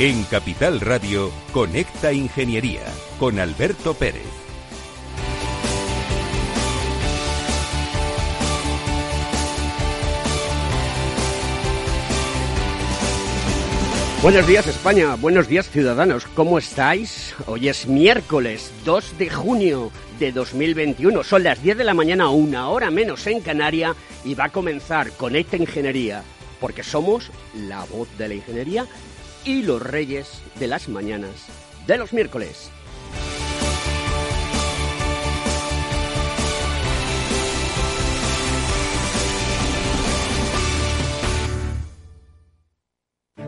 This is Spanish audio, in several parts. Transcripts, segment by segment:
En Capital Radio, Conecta Ingeniería con Alberto Pérez. Buenos días España, buenos días ciudadanos, ¿cómo estáis? Hoy es miércoles 2 de junio de 2021, son las 10 de la mañana, una hora menos en Canarias y va a comenzar Conecta Ingeniería, porque somos la voz de la ingeniería y los reyes de las mañanas de los miércoles.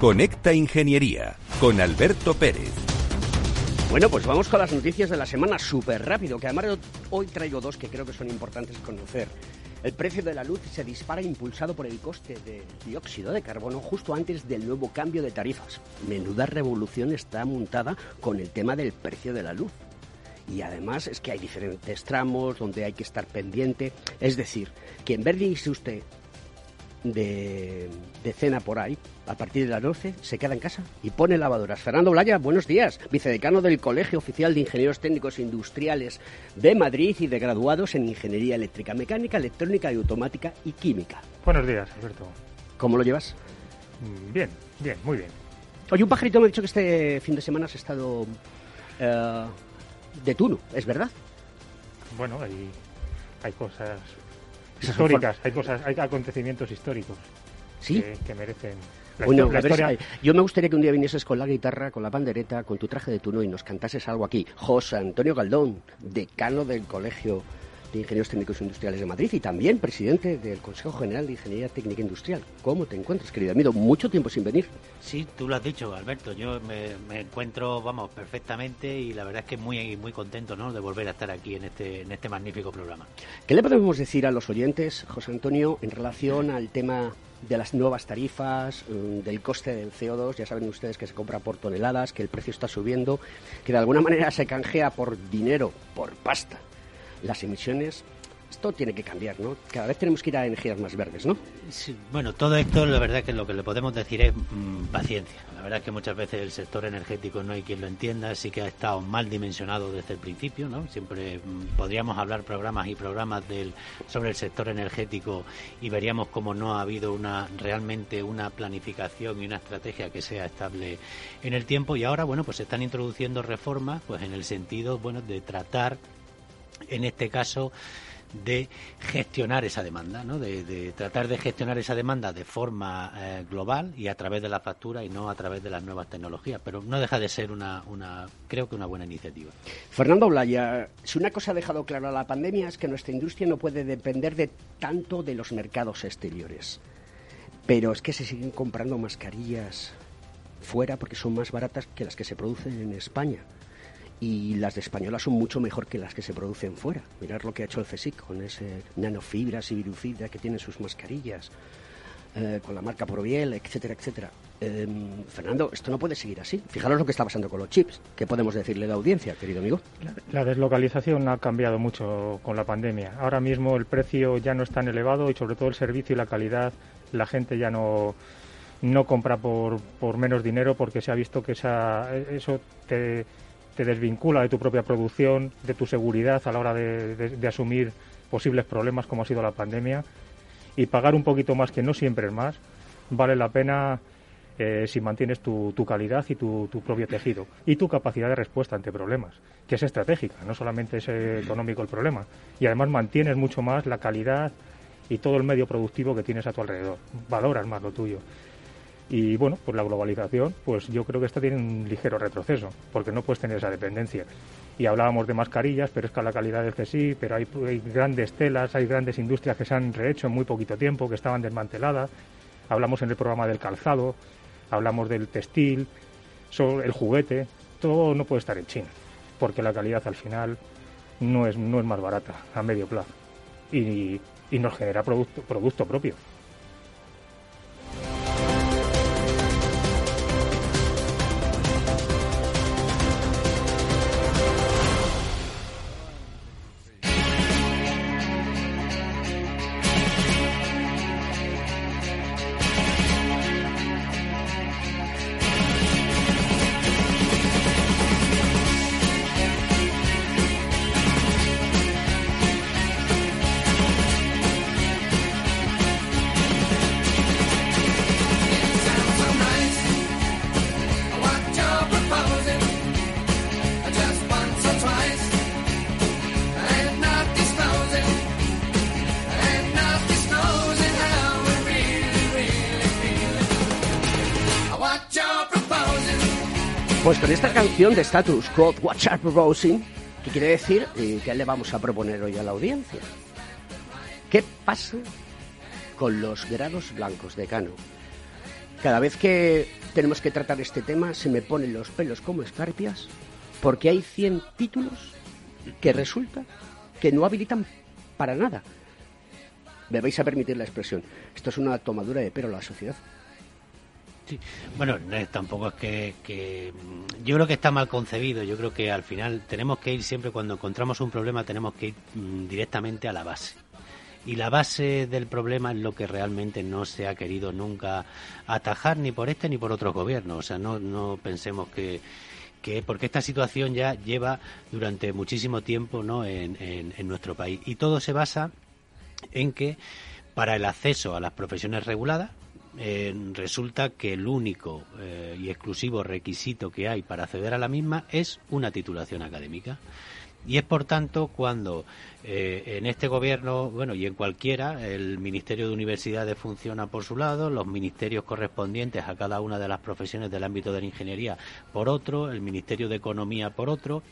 Conecta Ingeniería con Alberto Pérez. Bueno, pues vamos con las noticias de la semana súper rápido, que además hoy traigo dos que creo que son importantes conocer. El precio de la luz se dispara impulsado por el coste de dióxido de carbono justo antes del nuevo cambio de tarifas. Menuda revolución está montada con el tema del precio de la luz. Y además es que hay diferentes tramos donde hay que estar pendiente. Es decir, que en vez de usted de, de, cena por ahí, a partir de las 12, se queda en casa y pone lavadoras. Fernando Blaya, buenos días, vicedecano del Colegio Oficial de Ingenieros Técnicos Industriales de Madrid y de graduados en Ingeniería Eléctrica, Mecánica, Electrónica y Automática y Química. Buenos días, Alberto. ¿Cómo lo llevas? Bien, bien, muy bien. Oye, un pajarito me ha dicho que este fin de semana has estado eh, de tuno, ¿es verdad? Bueno, hay, hay cosas históricas, hay cosas, hay acontecimientos históricos ¿Sí? que, que merecen la, Bueno, la a ver, historia. yo me gustaría que un día vinieses con la guitarra, con la pandereta, con tu traje de tuno y nos cantases algo aquí. José Antonio Galdón, decano del Colegio de Ingenieros Técnicos Industriales de Madrid y también presidente del Consejo General de Ingeniería Técnica Industrial. ¿Cómo te encuentras, querido amigo? Mucho tiempo sin venir. Sí, tú lo has dicho, Alberto. Yo me, me encuentro, vamos, perfectamente y la verdad es que muy muy contento, ¿no? De volver a estar aquí en este en este magnífico programa. ¿Qué le podemos decir a los oyentes, José Antonio, en relación al tema de las nuevas tarifas, mm, del coste del CO2? Ya saben ustedes que se compra por toneladas, que el precio está subiendo, que de alguna manera se canjea por dinero, por pasta, las emisiones. Esto tiene que cambiar, ¿no? Cada vez tenemos que ir a energías más verdes, ¿no? Bueno, todo esto, la verdad que lo que le podemos decir es mm, paciencia. La verdad es que muchas veces el sector energético no hay quien lo entienda, sí que ha estado mal dimensionado desde el principio, ¿no? Siempre mm, podríamos hablar programas y programas del, sobre el sector energético y veríamos cómo no ha habido una realmente una planificación y una estrategia que sea estable en el tiempo y ahora, bueno, pues se están introduciendo reformas, pues en el sentido, bueno, de tratar, en este caso, de gestionar esa demanda, ¿no? de, tratar de gestionar esa demanda de forma eh, global y a través de la factura y no a través de las nuevas tecnologías. Pero no deja de ser una, una creo que una buena iniciativa. Fernando Blaya, si una cosa ha dejado claro la pandemia es que nuestra industria no puede depender de tanto de los mercados exteriores. Pero es que se siguen comprando mascarillas fuera porque son más baratas que las que se producen en España. Y las de española son mucho mejor que las que se producen fuera. Mirar lo que ha hecho el CSIC con ese nanofibras y virucida que tienen sus mascarillas. eh, con la marca Proviel, etcétera, etcétera. Em, Fernando, esto no puede seguir así. Fijaros lo que está pasando con los chips. ¿Qué podemos decirle a la audiencia, querido amigo? La deslocalización ha cambiado mucho con la pandemia. Ahora mismo el precio ya no es tan elevado y sobre todo el servicio y la calidad, la gente ya no, no compra por, por menos dinero porque se ha visto que esa, eso te, te desvincula de tu propia producción, de tu seguridad a la hora de asumir posibles problemas como ha sido la pandemia y pagar un poquito más, que no siempre es más, vale la pena eh, si mantienes tu, calidad y tu, propio tejido y tu capacidad de respuesta ante problemas, que es estratégica, no solamente es económico el problema. Y además mantienes mucho más la calidad y todo el medio productivo que tienes a tu alrededor, valoras más lo tuyo. Y bueno, pues la globalización, pues yo creo que esto tiene un ligero retroceso, porque no puedes tener esa dependencia. Y hablábamos de mascarillas, pero es que la calidad es que sí, pero hay, grandes telas, hay grandes industrias que se han rehecho en muy poquito tiempo, que estaban desmanteladas. Hablamos en el programa del calzado, hablamos del textil, el juguete, todo no puede estar en China, porque la calidad al final no es, no es más barata a medio plazo y, y nos genera producto, producto propio. Con esta canción de Status Quo, Watch Out Proposing, ¿qué quiere decir? ¿Y qué le vamos a proponer hoy a la audiencia? ¿Qué pasa con los grados blancos de Cano? Cada vez que tenemos que tratar este tema se me ponen los pelos como escarpias porque hay 100 títulos que resulta que no habilitan para nada. Me vais a permitir la expresión. Esto es una tomadura de pelo a la sociedad. Bueno, tampoco es que, mm, Yo creo que está mal concebido. Yo creo que al final tenemos que ir siempre, cuando encontramos un problema, tenemos que ir mm, directamente a la base. Y la base del problema es lo que realmente no se ha querido nunca atajar ni por este ni por otro gobierno. O sea, no, no pensemos que, que porque esta situación ya lleva durante muchísimo tiempo ¿no? en, en nuestro país. Y todo se basa en que para el acceso a las profesiones reguladas, eh, resulta que el único eh, y exclusivo requisito que hay para acceder a la misma es una titulación académica. Y es por tanto cuando eh, en este gobierno, bueno, y en cualquiera, el Ministerio de Universidades funciona por su lado, los ministerios correspondientes a cada una de las profesiones del ámbito de la ingeniería por otro, el Ministerio de Economía por otro,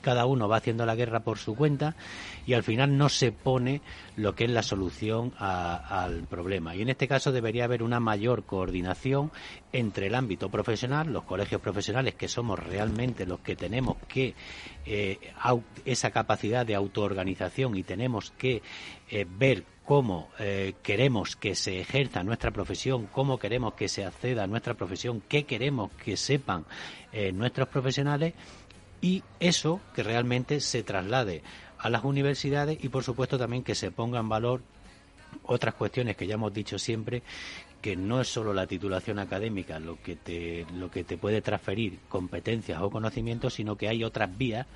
cada uno va haciendo la guerra por su cuenta y al final no se pone lo que es la solución al problema. Y en este caso debería haber una mayor coordinación entre el ámbito profesional, los colegios profesionales, que somos realmente los que tenemos que eh, esa capacidad de autoorganización y tenemos que eh, ver cómo eh, queremos que se ejerza nuestra profesión, cómo queremos que se acceda a nuestra profesión, qué queremos que sepan nuestros profesionales y eso que realmente se traslade a las universidades y por supuesto también que se ponga en valor otras cuestiones que ya hemos dicho siempre que no es solo la titulación académica lo que te lo que te puede transferir competencias o conocimientos sino que hay otras vías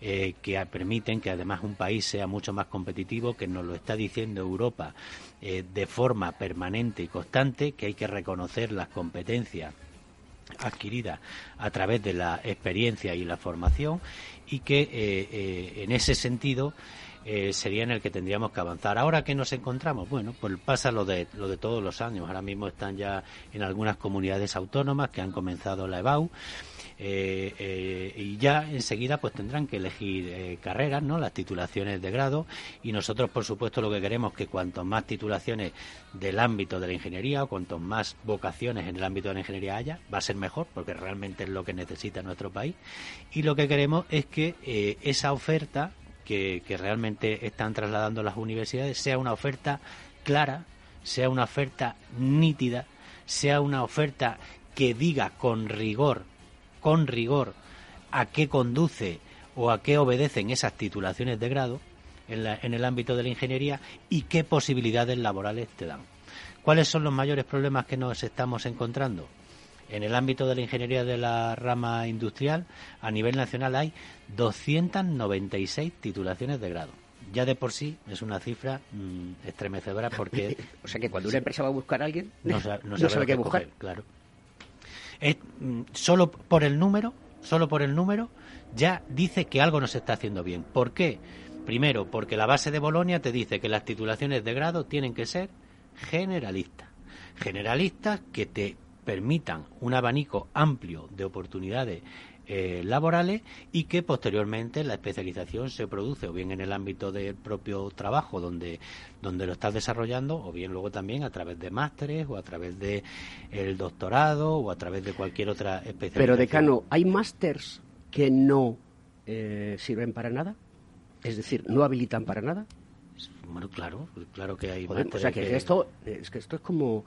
eh, que permiten que además un país sea mucho más competitivo que nos lo está diciendo Europa eh, de forma permanente y constante que hay que reconocer las competencias adquirida a través de la experiencia y la formación y que eh, eh, en ese sentido eh, sería en el que tendríamos que avanzar. Ahora que nos encontramos, bueno, pues pasa lo de lo de todos los años. Ahora mismo están ya en algunas comunidades autónomas que han comenzado la EBAU eh, eh, y ya enseguida pues tendrán que elegir eh, carreras, ¿no? Las titulaciones de grado y nosotros por supuesto lo que queremos es que cuanto más titulaciones del ámbito de la ingeniería o cuanto más vocaciones en el ámbito de la ingeniería haya, va a ser mejor porque realmente es lo que necesita nuestro país y lo que queremos es que esa oferta que realmente están trasladando las universidades sea una oferta clara, sea una oferta nítida, sea una oferta que diga con rigor, con rigor, a qué conduce o a qué obedecen esas titulaciones de grado en, en el ámbito de la ingeniería y qué posibilidades laborales te dan. ¿Cuáles son los mayores problemas que nos estamos encontrando? En el ámbito de la ingeniería de la rama industrial, a nivel nacional hay 296 titulaciones de grado. Ya de por sí es una cifra mm, estremecedora porque... o sea que cuando una empresa va a buscar a alguien, no, sabe, qué buscar. claro. Es, mm, solo por el número, solo por el número, ya dice que algo no se está haciendo bien. ¿Por qué? Primero, porque la base de Bolonia te dice que las titulaciones de grado tienen que ser generalistas. Generalistas que te permitan un abanico amplio de oportunidades eh, laborales y que posteriormente la especialización se produce o bien en el ámbito del propio trabajo donde, donde lo estás desarrollando o bien luego también a través de másteres o a través de el doctorado o a través de cualquier otra especialización. Pero decano, ¿hay másters que no eh, sirven para nada? Es decir, ¿no habilitan para nada? Bueno, claro, claro que hay O sea, que, esto, es que esto es como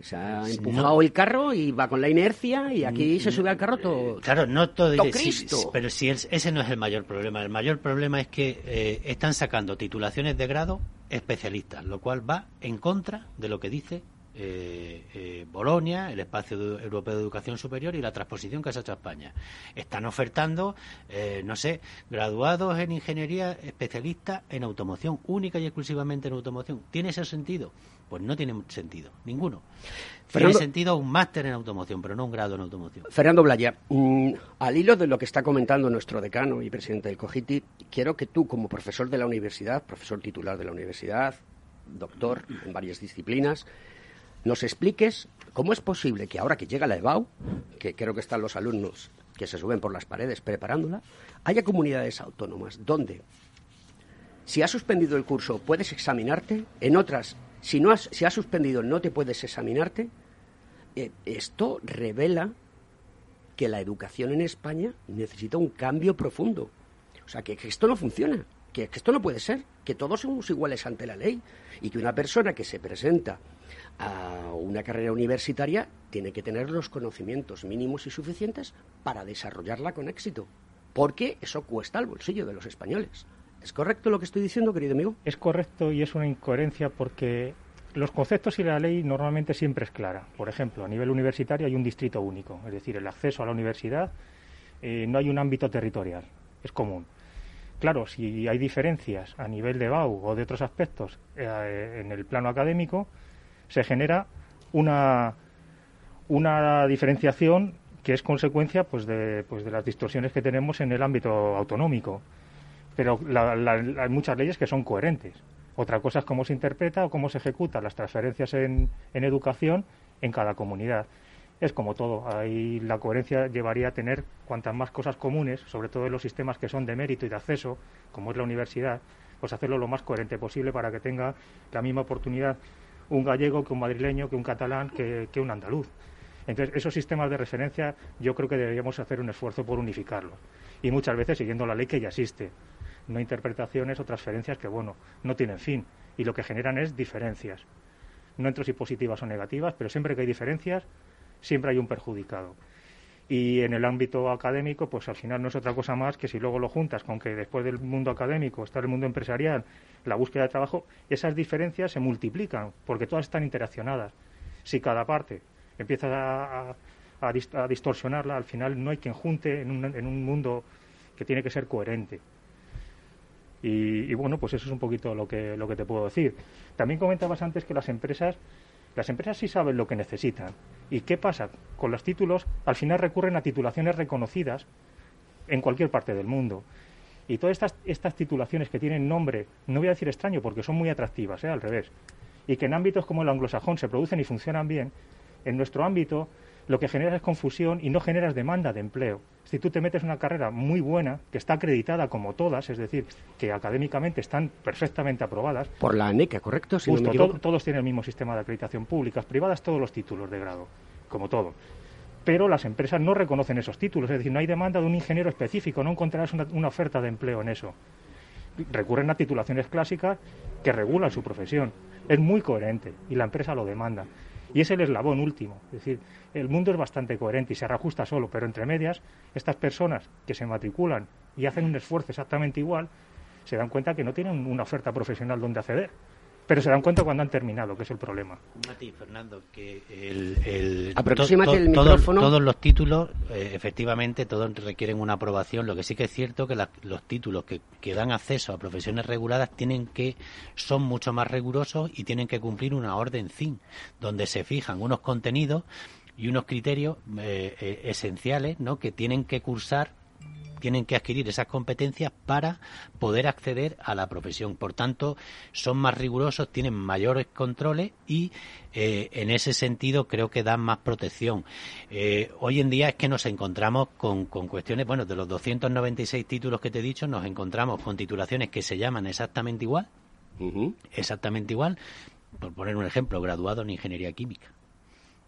se ha empujado el carro y va con la inercia y aquí se sube al carro todo. Claro, no todo. Cristo. pero si ese no es el mayor problema. El mayor problema es que eh, están sacando titulaciones de grado especialistas, lo cual va en contra de lo que dice eh, eh, Bolonia, el Espacio Europeo de Educación Superior y la transposición que se ha hecho a España. Están ofertando, eh, no sé, graduados en ingeniería, especialistas en automoción, única y exclusivamente en automoción. ¿Tiene ese sentido? Pues no tiene sentido, ninguno. tiene sentido un máster en automoción, pero no un grado en automoción. Fernando Blaya, mm, al hilo de lo que está comentando nuestro decano y presidente del COGITI, quiero que tú, como profesor de la universidad, profesor titular de la universidad, doctor en varias disciplinas, nos expliques cómo es posible que ahora que llega la EBAU, que creo que están los alumnos que se suben por las paredes preparándola, haya comunidades autónomas donde si has suspendido el curso puedes examinarte, en otras si no has, si has suspendido no te puedes examinarte. Eh, esto revela que la educación en España necesita un cambio profundo. O sea, que, esto no funciona, que, que esto no puede ser, que todos somos iguales ante la ley y que una persona que se presenta a una carrera universitaria tiene que tener los conocimientos mínimos y suficientes para desarrollarla con éxito, porque eso cuesta al bolsillo de los españoles. ¿Es correcto lo que estoy diciendo, querido amigo? Es correcto y es una incoherencia porque los conceptos y la ley normalmente siempre es clara. Por ejemplo, a nivel universitario hay un distrito único, es decir, el acceso a la universidad eh, no hay un ámbito territorial, es común. Claro, si hay diferencias a nivel de BAU o de otros aspectos eh, en el plano académico, se genera una, una diferenciación que es consecuencia pues de, pues de las distorsiones que tenemos en el ámbito autonómico. Pero hay muchas leyes que son coherentes. Otra cosa es cómo se interpreta o cómo se ejecutan las transferencias en, en educación en cada comunidad. Es como todo, ahí la coherencia llevaría a tener cuantas más cosas comunes, sobre todo en los sistemas que son de mérito y de acceso, como es la universidad, pues hacerlo lo más coherente posible para que tenga la misma oportunidad un gallego que un madrileño, que un catalán, que, un andaluz. Entonces, esos sistemas de referencia yo creo que deberíamos hacer un esfuerzo por unificarlos. Y muchas veces siguiendo la ley que ya existe. No interpretaciones o transferencias que, bueno, no tienen fin. Y lo que generan es diferencias. No entro si positivas o negativas, pero siempre que hay diferencias, siempre hay un perjudicado. Y en el ámbito académico, pues al final no es otra cosa más que si luego lo juntas con que después del mundo académico está el mundo empresarial, la búsqueda de trabajo, esas diferencias se multiplican porque todas están interaccionadas. Si cada parte empieza a, distorsionarla, al final no hay quien junte en un, en un mundo que tiene que ser coherente. Y, y, bueno, pues eso es un poquito lo que, lo que te puedo decir. También comentabas antes que las empresas las empresas sí saben lo que necesitan. ¿Y qué pasa? Con los títulos, al final recurren a titulaciones reconocidas en cualquier parte del mundo. Y todas estas, estas titulaciones que tienen nombre, no voy a decir extraño porque son muy atractivas, ¿eh? al revés, y que en ámbitos como el anglosajón se producen y funcionan bien, en nuestro ámbito lo que generas es confusión y no generas demanda de empleo. Si tú te metes en una carrera muy buena, que está acreditada como todas, es decir, que académicamente están perfectamente aprobadas. Por la ANECA, ¿correcto? todos tienen el mismo sistema de acreditación públicas, privadas, todos los títulos de grado, como todo. Pero las empresas no reconocen esos títulos, es decir, no hay demanda de un ingeniero específico, no encontrarás una, una oferta de empleo en eso. Recurren a titulaciones clásicas que regulan su profesión. Es muy coherente y la empresa lo demanda. Y es el eslabón último. Es decir, el mundo es bastante coherente y se reajusta solo, pero entre medias, estas personas que se matriculan y hacen un esfuerzo exactamente igual, se dan cuenta que no tienen una oferta profesional donde acceder pero se dan cuenta cuando han terminado, que es el problema. Mati, Fernando, que el, el micrófono. Todos, los títulos, eh, efectivamente, todos requieren una aprobación. Lo que sí que es cierto que los títulos que, que, dan acceso a profesiones reguladas tienen que son mucho más rigurosos y tienen que cumplir una orden CIN, donde se fijan unos contenidos y unos criterios eh, eh, esenciales, ¿no? Que tienen que cursar tienen que adquirir esas competencias para poder acceder a la profesión. Por tanto, son más rigurosos, tienen mayores controles y eh, en ese sentido creo que dan más protección. Eh, hoy en día es que nos encontramos con, cuestiones, bueno, de los 296 títulos que te he dicho, nos encontramos con titulaciones que se llaman exactamente igual, exactamente igual, por poner un ejemplo, graduado en ingeniería química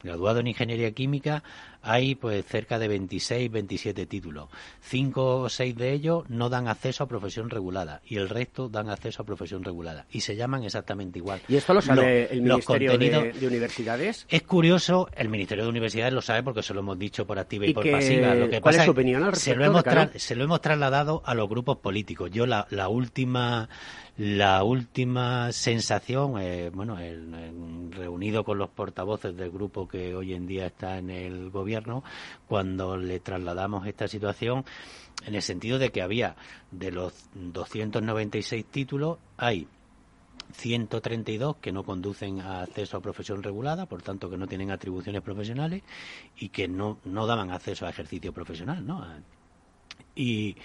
graduado en ingeniería química hay pues cerca de 26, 27 títulos. Cinco o seis de ellos no dan acceso a profesión regulada y el resto dan acceso a profesión regulada y se llaman exactamente igual. ¿Y esto lo sabe el Ministerio de, Universidades? Es curioso, el Ministerio de Universidades lo sabe porque se lo hemos dicho por activa y, por pasiva. Lo que ¿Cuál es su opinión al se, lo hemos se lo hemos trasladado a los grupos políticos. Yo la, la última la última sensación, eh, bueno, reunido con los portavoces del grupo que hoy en día está en el cuando le trasladamos esta situación, en el sentido de que había de los 296 títulos, hay 132 que no conducen a acceso a profesión regulada, por tanto que no tienen atribuciones profesionales y que no, no daban acceso a ejercicio profesional, ¿no? Y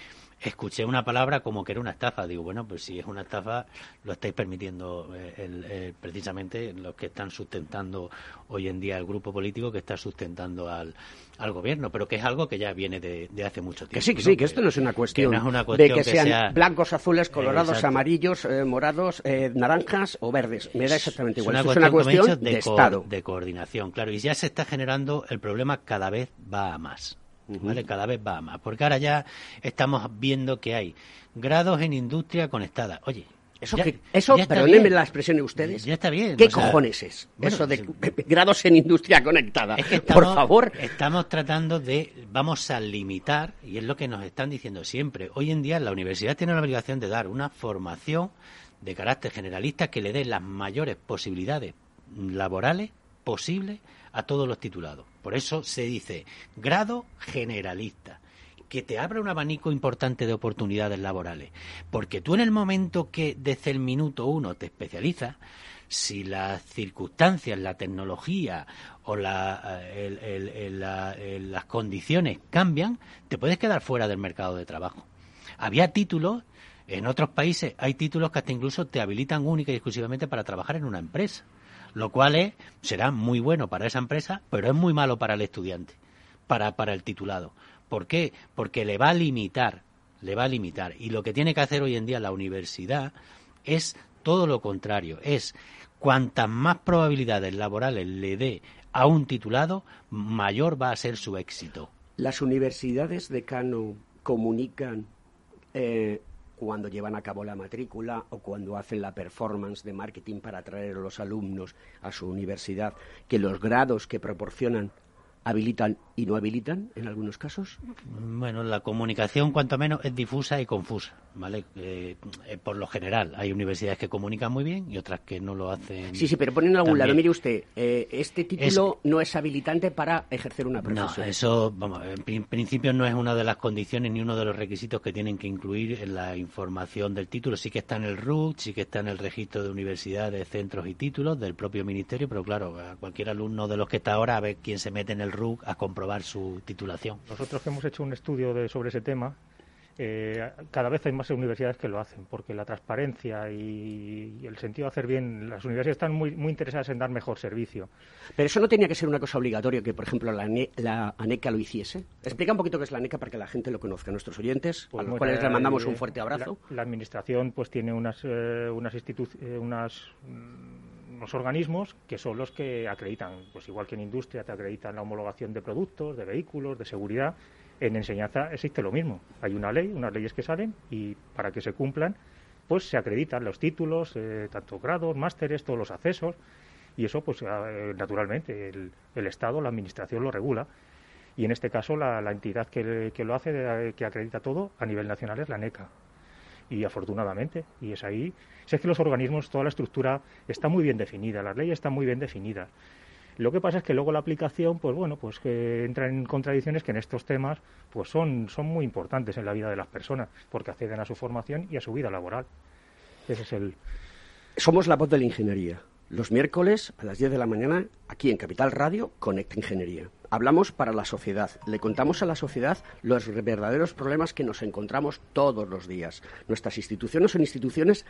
escuché una palabra como que era una estafa. Digo, bueno, pues si es una estafa, lo estáis permitiendo eh, precisamente los que están sustentando hoy en día el grupo político que está sustentando al, al gobierno, pero que es algo que ya viene de, hace mucho tiempo. Que sí, que sí, que esto no es una cuestión, de que, sean blancos, azules, colorados, amarillos, eh, morados, eh, naranjas o verdes. Me da exactamente igual. Es una cuestión, de, Estado. De coordinación, claro. Y ya se está generando, el problema cada vez va a más. ¿Vale? Cada vez va más. Porque ahora ya estamos viendo que hay grados en industria conectada. Oye, eso, eso perdónenme la expresión de ustedes. Ya está bien. ¿Qué cojones es? eso de grados en industria conectada. Por favor. Estamos tratando de, vamos a limitar, y es lo que nos están diciendo siempre. Hoy en día la universidad tiene la obligación de dar una formación de carácter generalista que le dé las mayores posibilidades laborales posibles a todos los titulados. Por eso se dice grado generalista que te abra un abanico importante de oportunidades laborales. Porque tú en el momento que desde el minuto uno te especializas, si las circunstancias, la tecnología o la, las condiciones cambian, te puedes quedar fuera del mercado de trabajo. Había títulos, en otros países hay títulos que hasta incluso te habilitan única y exclusivamente para trabajar en una empresa lo cual es, será muy bueno para esa empresa, pero es muy malo para el estudiante, para, para el titulado. ¿Por qué? Porque le va a limitar, le va a limitar. Y lo que tiene que hacer hoy en día la universidad es todo lo contrario, es cuantas más probabilidades laborales le dé a un titulado, mayor va a ser su éxito. Las universidades de Cano comunican eh, cuando llevan a cabo la matrícula o cuando hacen la performance de marketing para atraer a los alumnos a su universidad, que los grados que proporcionan habilitan y no habilitan en algunos casos? Bueno, la comunicación cuanto menos es difusa y confusa, ¿vale? Eh, eh, por lo general, hay universidades que comunican muy bien y otras que no lo hacen. Sí, sí, pero poniendo algún lado, mire usted, eh, este título no es habilitante para ejercer una profesión. No, eso, vamos, en principio no es una de las condiciones ni uno de los requisitos que tienen que incluir en la información del título. Sí que está en el RUC, sí que está en el registro de universidades, centros y títulos del propio ministerio, pero claro, a cualquier alumno de los que está ahora a ver quién se mete en el RUC a comprobar su titulación. Nosotros que hemos hecho un estudio de, sobre ese tema, eh, cada vez hay más universidades que lo hacen, porque la transparencia y, el sentido de hacer bien, las universidades están muy, muy interesadas en dar mejor servicio. Pero eso no tenía que ser una cosa obligatoria que, por ejemplo, la, la ANECA lo hiciese. Explica un poquito qué es la ANECA para que la gente lo conozca, nuestros oyentes, a pues los cuales le mandamos un fuerte abrazo. La, administración pues tiene unas, eh, unas, eh, unas unos organismos que son los que acreditan, pues igual que en industria te acreditan la homologación de productos, de vehículos, de seguridad, en enseñanza existe lo mismo. Hay una ley, unas leyes que salen y para que se cumplan pues se acreditan los títulos, eh, tanto grados, másteres, todos los accesos, y eso, pues eh, naturalmente, el, Estado, la Administración lo regula. Y en este caso, la, entidad que, que, lo hace, que acredita todo a nivel nacional es la NECA. Y afortunadamente, y es ahí, si es que los organismos, toda la estructura está muy bien definida, las leyes están muy bien definidas. Lo que pasa es que luego la aplicación, pues bueno, pues que entra en contradicciones que en estos temas, pues son, son muy importantes en la vida de las personas, porque acceden a su formación y a su vida laboral. Ese es el. Somos la voz de la ingeniería. Los miércoles a las 10 de la mañana, aquí en Capital Radio, Conecta Ingeniería. Hablamos para la sociedad, le contamos a la sociedad los verdaderos problemas que nos encontramos todos los días. Nuestras instituciones son instituciones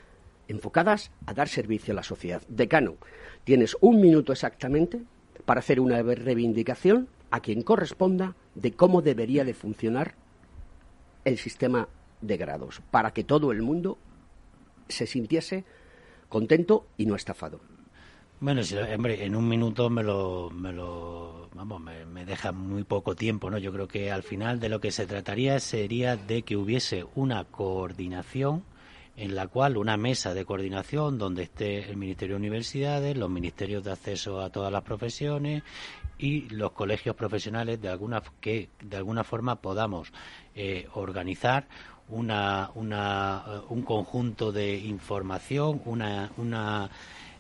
enfocadas a dar servicio a la sociedad. Decano, tienes un minuto exactamente para hacer una reivindicación a quien corresponda de cómo debería de funcionar el sistema de grados, para que todo el mundo se sintiese contento y no estafado. Bueno, hombre, en un minuto me lo, me lo vamos, me, deja muy poco tiempo, ¿no? Yo creo que al final de lo que se trataría sería de que hubiese una coordinación en la cual una mesa de coordinación donde esté el Ministerio de Universidades, los ministerios de acceso a todas las profesiones y los colegios profesionales de alguna que de alguna forma podamos eh, organizar una, una, un conjunto de información, una, una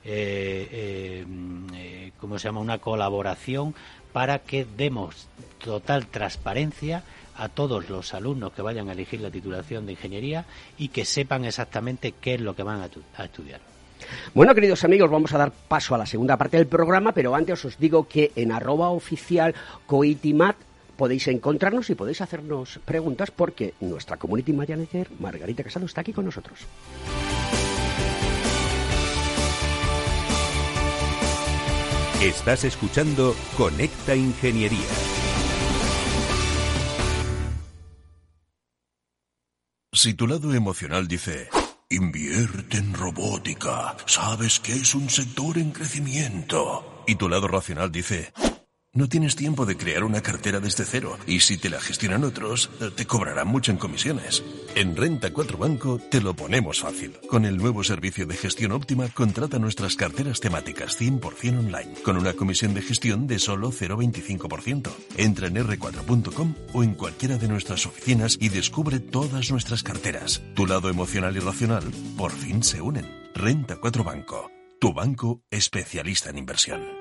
eh, eh, eh, ¿cómo se llama? Una colaboración para que demos total transparencia a todos los alumnos que vayan a elegir la titulación de ingeniería y que sepan exactamente qué es lo que van a, estudiar. Bueno, queridos amigos, vamos a dar paso a la segunda parte del programa, pero antes os digo que en arroba oficial coitimat podéis encontrarnos y podéis hacernos preguntas porque nuestra community manager, Margarita Casado, está aquí con nosotros. Estás escuchando Conecta Ingeniería. Si tu lado emocional dice, invierte en robótica, sabes que es un sector en crecimiento, y tu lado racional dice, no tienes tiempo de crear una cartera desde cero y si te la gestionan otros, te cobrarán mucho en comisiones. En Renta 4 Banco te lo ponemos fácil. Con el nuevo servicio de gestión óptima, contrata nuestras carteras temáticas 100% online, con una comisión de gestión de solo 0,25%. Entra en r4.com o en cualquiera de nuestras oficinas y descubre todas nuestras carteras. Tu lado emocional y racional por fin se unen. Renta 4 Banco, tu banco especialista en inversión.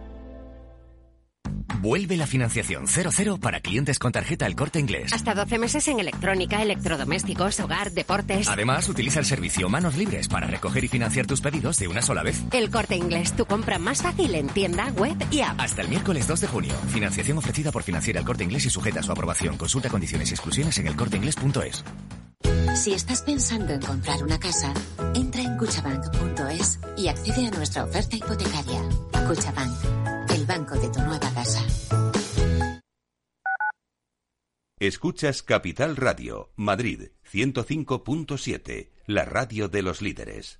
Vuelve la financiación 00 para clientes con tarjeta El Corte Inglés. Hasta 12 meses en electrónica, electrodomésticos, hogar, deportes. Además, utiliza el servicio Manos Libres para recoger y financiar tus pedidos de una sola vez. El Corte Inglés, tu compra más fácil en tienda, web y app. Hasta el miércoles 2 de junio. Financiación ofrecida por Financiera El Corte Inglés y sujeta a su aprobación. Consulta condiciones y exclusiones en elcorteinglés.es. Si estás pensando en comprar una casa, entra en cuchabank.es y accede a nuestra oferta hipotecaria. Cuchabank banco de tu nueva casa. Escuchas Capital Radio, Madrid 105.7, la radio de los líderes.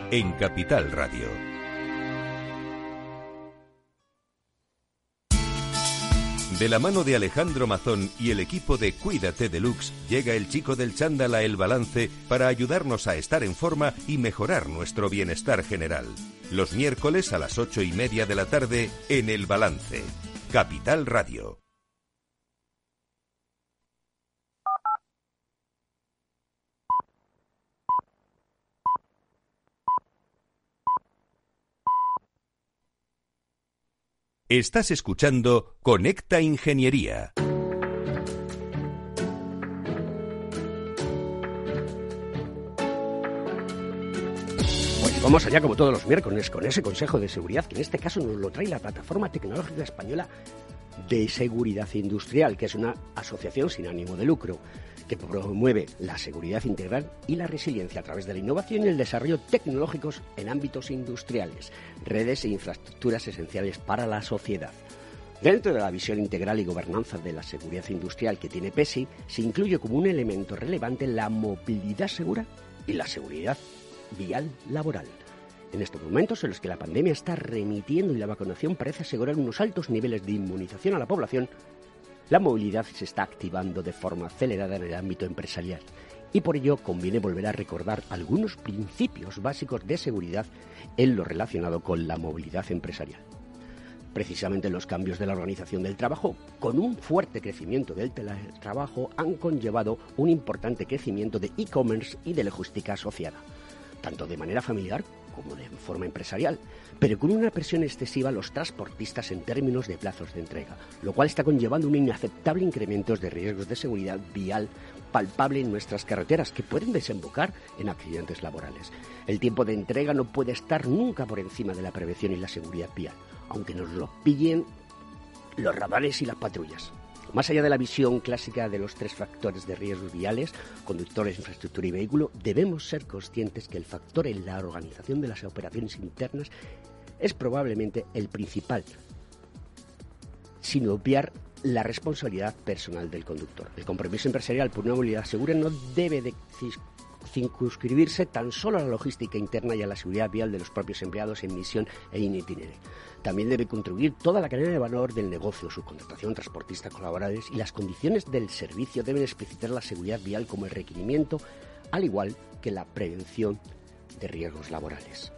en Capital Radio. De la mano de Alejandro Mazón y el equipo de Cuídate Deluxe, llega el chico del chándal a El Balance para ayudarnos a estar en forma y mejorar nuestro bienestar general. Los miércoles a las ocho y media de la tarde en El Balance. Capital Radio. Estás escuchando Conecta Ingeniería. Vamos allá como todos los miércoles con ese Consejo de Seguridad que en este caso nos lo trae la Plataforma Tecnológica Española de Seguridad Industrial, que es una asociación sin ánimo de lucro que promueve la seguridad integral y la resiliencia a través de la innovación y el desarrollo tecnológicos en ámbitos industriales, redes e infraestructuras esenciales para la sociedad. Dentro de la visión integral y gobernanza de la seguridad industrial que tiene PESI, se incluye como un elemento relevante la movilidad segura y la seguridad vial laboral. En estos momentos en los que la pandemia está remitiendo y la vacunación parece asegurar unos altos niveles de inmunización a la población, la movilidad se está activando de forma acelerada en el ámbito empresarial y por ello conviene volver a recordar algunos principios básicos de seguridad en lo relacionado con la movilidad empresarial. Precisamente los cambios de la organización del trabajo, con un fuerte crecimiento del teletrabajo, han conllevado un importante crecimiento de e-commerce y de logística asociada, tanto de manera familiar como de forma empresarial, pero con una presión excesiva a los transportistas en términos de plazos de entrega, lo cual está conllevando un inaceptable incremento de riesgos de seguridad vial palpable en nuestras carreteras que pueden desembocar en accidentes laborales. El tiempo de entrega no puede estar nunca por encima de la prevención y la seguridad vial, aunque nos lo pillen los radares y las patrullas. Más allá de la visión clásica de los tres factores de riesgos viales, conductores, infraestructura y vehículo, debemos ser conscientes que el factor en la organización de las operaciones internas es probablemente el principal, sin obviar la responsabilidad personal del conductor. El compromiso empresarial por una movilidad segura no debe de circunscribirse tan solo a la logística interna y a la seguridad vial de los propios empleados en misión e in. También debe contribuir toda la cadena de valor del negocio, su contratación, transportistas, colaboradores y las condiciones del servicio deben explicitar la seguridad vial como el requerimiento, al igual que la prevención de riesgos laborales.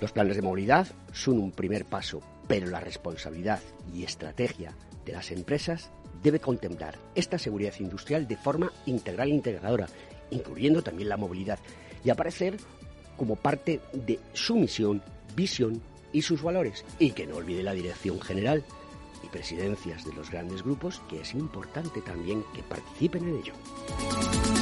Los planes de movilidad son un primer paso, pero la responsabilidad y estrategia de las empresas debe contemplar esta seguridad industrial de forma integral e integradora, incluyendo también la movilidad, y aparecer como parte de su misión, visión y sus valores. Y que no olvide la dirección general y presidencias de los grandes grupos, que es importante también que participen en ello.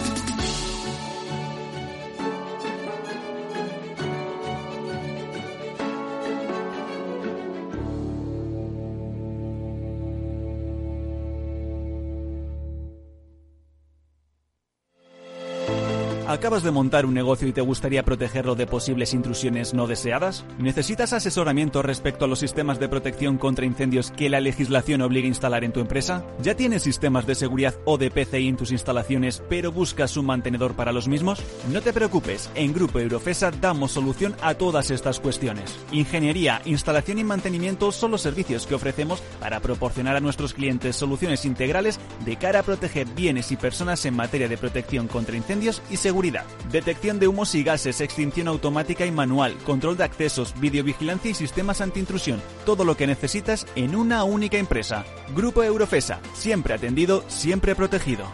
¿Acabas de montar un negocio y te gustaría protegerlo de posibles intrusiones no deseadas? ¿Necesitas asesoramiento respecto a los sistemas de protección contra incendios que la legislación obliga a instalar en tu empresa? ¿Ya tienes sistemas de seguridad o de PCI en tus instalaciones pero buscas un mantenedor para los mismos? No te preocupes, en Grupo Eurofesa damos solución a todas estas cuestiones. Ingeniería, instalación y mantenimiento son los servicios que ofrecemos para proporcionar a nuestros clientes soluciones integrales de cara a proteger bienes y personas en materia de protección contra incendios y seguridad detección de humos y gases, extinción automática y manual, control de accesos, videovigilancia y sistemas antiintrusión. Todo lo que necesitas en una única empresa. Grupo Eurofesa, siempre atendido, siempre protegido.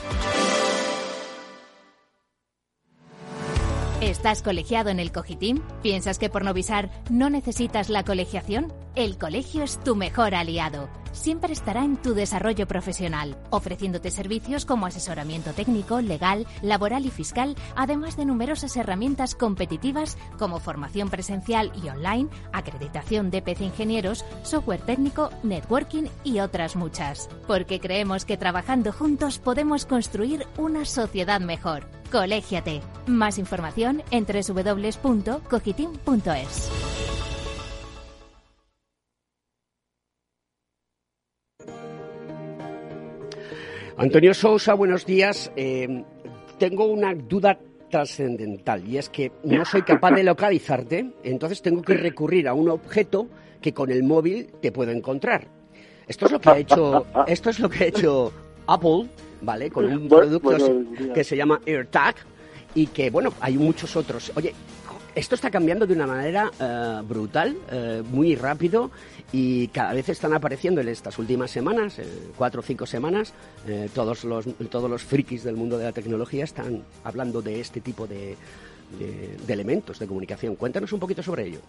¿Estás colegiado en el Cogitim? ¿Piensas que por Novisar no necesitas la colegiación? El colegio es tu mejor aliado. Siempre estará en tu desarrollo profesional, ofreciéndote servicios como asesoramiento técnico, legal, laboral y fiscal, además de numerosas herramientas competitivas como formación presencial y online, acreditación de PC ingenieros, software técnico, networking y otras muchas. Porque creemos que trabajando juntos podemos construir una sociedad mejor. Colégiate. Más información en www.cogitim.es. Antonio Sousa, buenos días. Eh, tengo una duda trascendental y es que no soy capaz de localizarte, entonces tengo que recurrir a un objeto que con el móvil te puedo encontrar. Esto es lo que ha hecho, esto es lo que ha hecho Apple, ¿vale? Con un producto que se llama AirTag y que, bueno, hay muchos otros. Oye, esto está cambiando de una manera eh, brutal, eh, muy rápido y cada vez están apareciendo en estas últimas semanas, eh, cuatro o cinco semanas, todos, los, todos los frikis del mundo de la tecnología están hablando de este tipo de, de, elementos de comunicación. Cuéntanos un poquito sobre ello.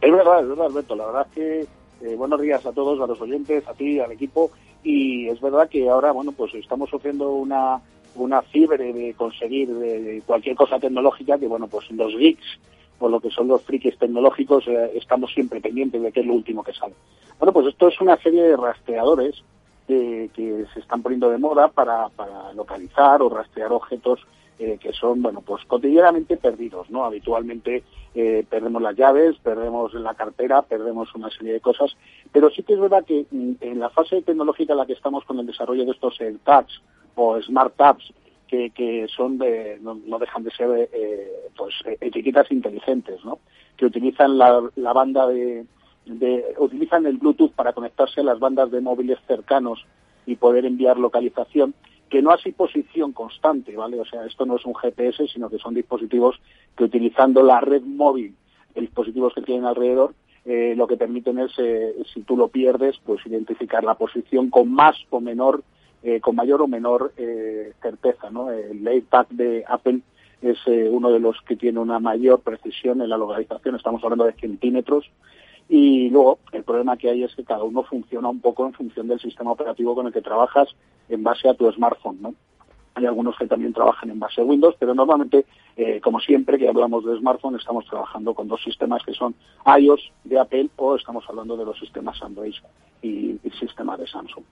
Es verdad, es verdad, Alberto. La verdad es que Eh, buenos días a todos, a los oyentes, a ti, al equipo. Y es verdad que ahora, bueno, pues estamos sufriendo una, una fiebre de conseguir de cualquier cosa tecnológica que, bueno, pues los geeks o lo que son los frikis tecnológicos eh, estamos siempre pendientes de qué es lo último que sale. Bueno, pues esto es una serie de rastreadores que, que se están poniendo de moda para, para localizar o rastrear objetos eh, que son, bueno, pues cotidianamente perdidos, ¿no? Habitualmente eh, perdemos las llaves, perdemos la cartera, perdemos una serie de cosas, pero sí que es verdad que mm, en la fase tecnológica en la que estamos con el desarrollo de estos eh, tags o smart tabs, que, que son de, no, dejan de ser eh, pues etiquetas inteligentes, ¿no? Que utilizan la, la banda de, de, utilizan el Bluetooth para conectarse a las bandas de móviles cercanos y poder enviar localización que no hace posición constante, ¿vale? O sea, esto no es un GPS, sino que son dispositivos que utilizando la red móvil dispositivos que tienen alrededor, eh, lo que permiten es, eh, si tú lo pierdes, pues identificar la posición con más o menor, eh, con mayor o menor certeza, ¿no? El AirTag de Apple es uno de los que tiene una mayor precisión en la localización, estamos hablando de centímetros, y luego el problema que hay es que cada uno funciona un poco en función del sistema operativo con el que trabajas en base a tu smartphone, ¿no? Hay algunos que también trabajan en base a Windows, pero normalmente, eh, como siempre que hablamos de smartphone, estamos trabajando con dos sistemas que son iOS de Apple o estamos hablando de los sistemas Android y el sistema de Samsung.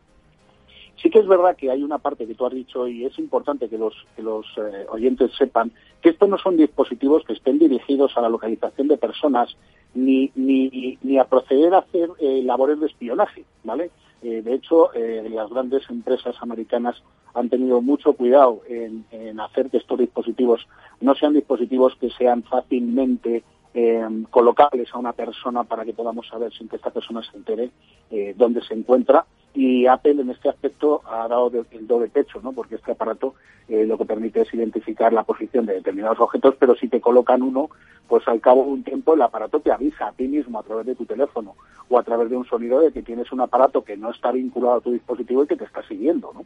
Sí que es verdad que hay una parte que tú has dicho y es importante que los, que los eh, oyentes sepan que estos no son dispositivos que estén dirigidos a la localización de personas ni, ni, ni a proceder a hacer eh, labores de espionaje, ¿vale? Eh, de hecho, las grandes empresas americanas han tenido mucho cuidado en, en, hacer que estos dispositivos no sean dispositivos que sean fácilmente colocables a una persona para que podamos saber sin que esta persona se entere dónde se encuentra y Apple en este aspecto ha dado el doble pecho, ¿no? porque este aparato eh, lo que permite es identificar la posición de determinados objetos, pero si te colocan uno, pues al cabo de un tiempo el aparato te avisa a ti mismo a través de tu teléfono o a través de un sonido de que tienes un aparato que no está vinculado a tu dispositivo y que te está siguiendo. ¿no?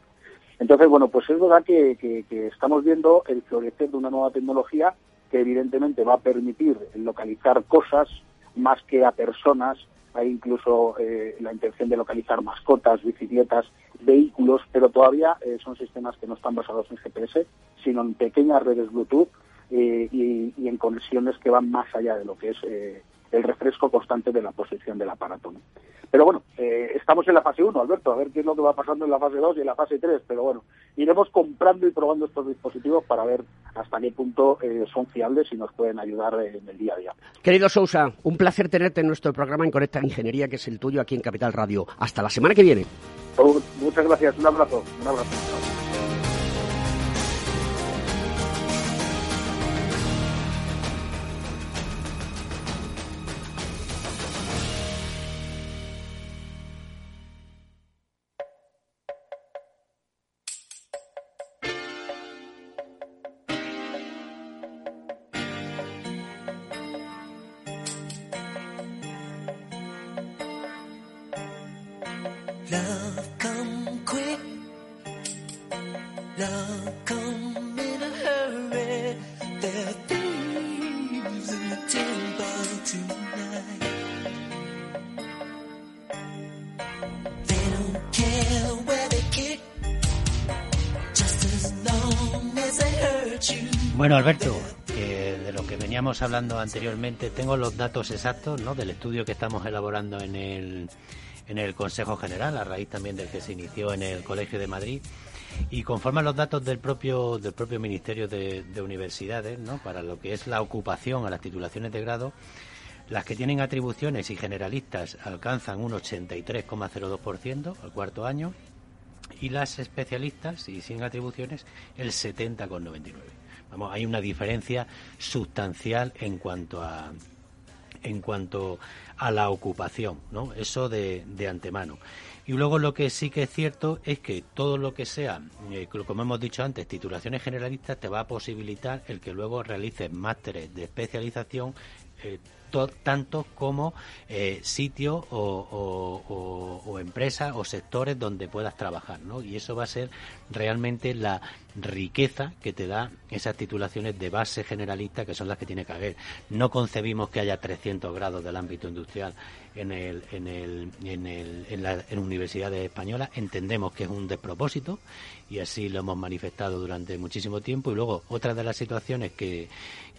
Entonces, bueno, pues es verdad que estamos viendo el florecer de una nueva tecnología que evidentemente va a permitir localizar cosas más que a personas hay incluso eh, la intención de localizar mascotas, bicicletas, vehículos, pero todavía eh, son sistemas que no están basados en GPS, sino en pequeñas redes Bluetooth eh, y, y, en conexiones que van más allá de lo que es el refresco constante de la posición del aparato. Pero bueno, eh, estamos en la fase 1, Alberto, a ver qué es lo que va pasando en la fase 2 y en la fase 3, pero bueno, iremos comprando y probando estos dispositivos para ver hasta qué punto eh, son fiables y nos pueden ayudar en el día a día. Querido Sousa, un placer tenerte en nuestro programa en Conecta Ingeniería, que es el tuyo aquí en Capital Radio. Hasta la semana que viene. Muchas gracias, un abrazo. Un abrazo. Hablando anteriormente, tengo los datos exactos del estudio que estamos elaborando en el, en el Consejo General, a raíz también del que se inició en el Colegio de Madrid. Y conforme a los datos del propio, del propio Ministerio de, Universidades, ¿no? para lo que es la ocupación a las titulaciones de grado, las que tienen atribuciones y generalistas alcanzan un 83,02% al cuarto año y las especialistas y sin atribuciones el 70,99%. Vamos, hay una diferencia sustancial en cuanto a en cuanto a la ocupación, ¿no? Eso de, de antemano. Y luego lo que sí que es cierto es que todo lo que sea, eh, como hemos dicho antes, titulaciones generalistas, te va a posibilitar el que luego realices másteres de especialización eh, tanto como eh, sitios o, o, empresas o sectores donde puedas trabajar, ¿no? Y eso va a ser realmente la riqueza que te da esas titulaciones de base generalista que son las que tiene que haber. No concebimos que haya 300 grados del ámbito industrial en, el, en, el, en, el, en las universidades españolas. Entendemos que es un despropósito y así lo hemos manifestado durante muchísimo tiempo. Y luego, otra de las situaciones que,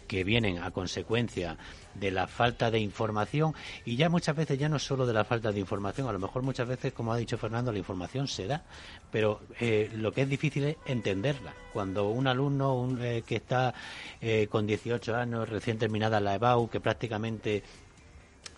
que vienen a consecuencia de la falta de información y ya muchas veces ya no solo de la falta de información, a lo mejor muchas veces, como ha dicho Fernando, la información se da, pero eh, lo que es difícil es entenderla. Cuando un alumno eh, que está eh, con 18 años, recién terminada la EBAU, que prácticamente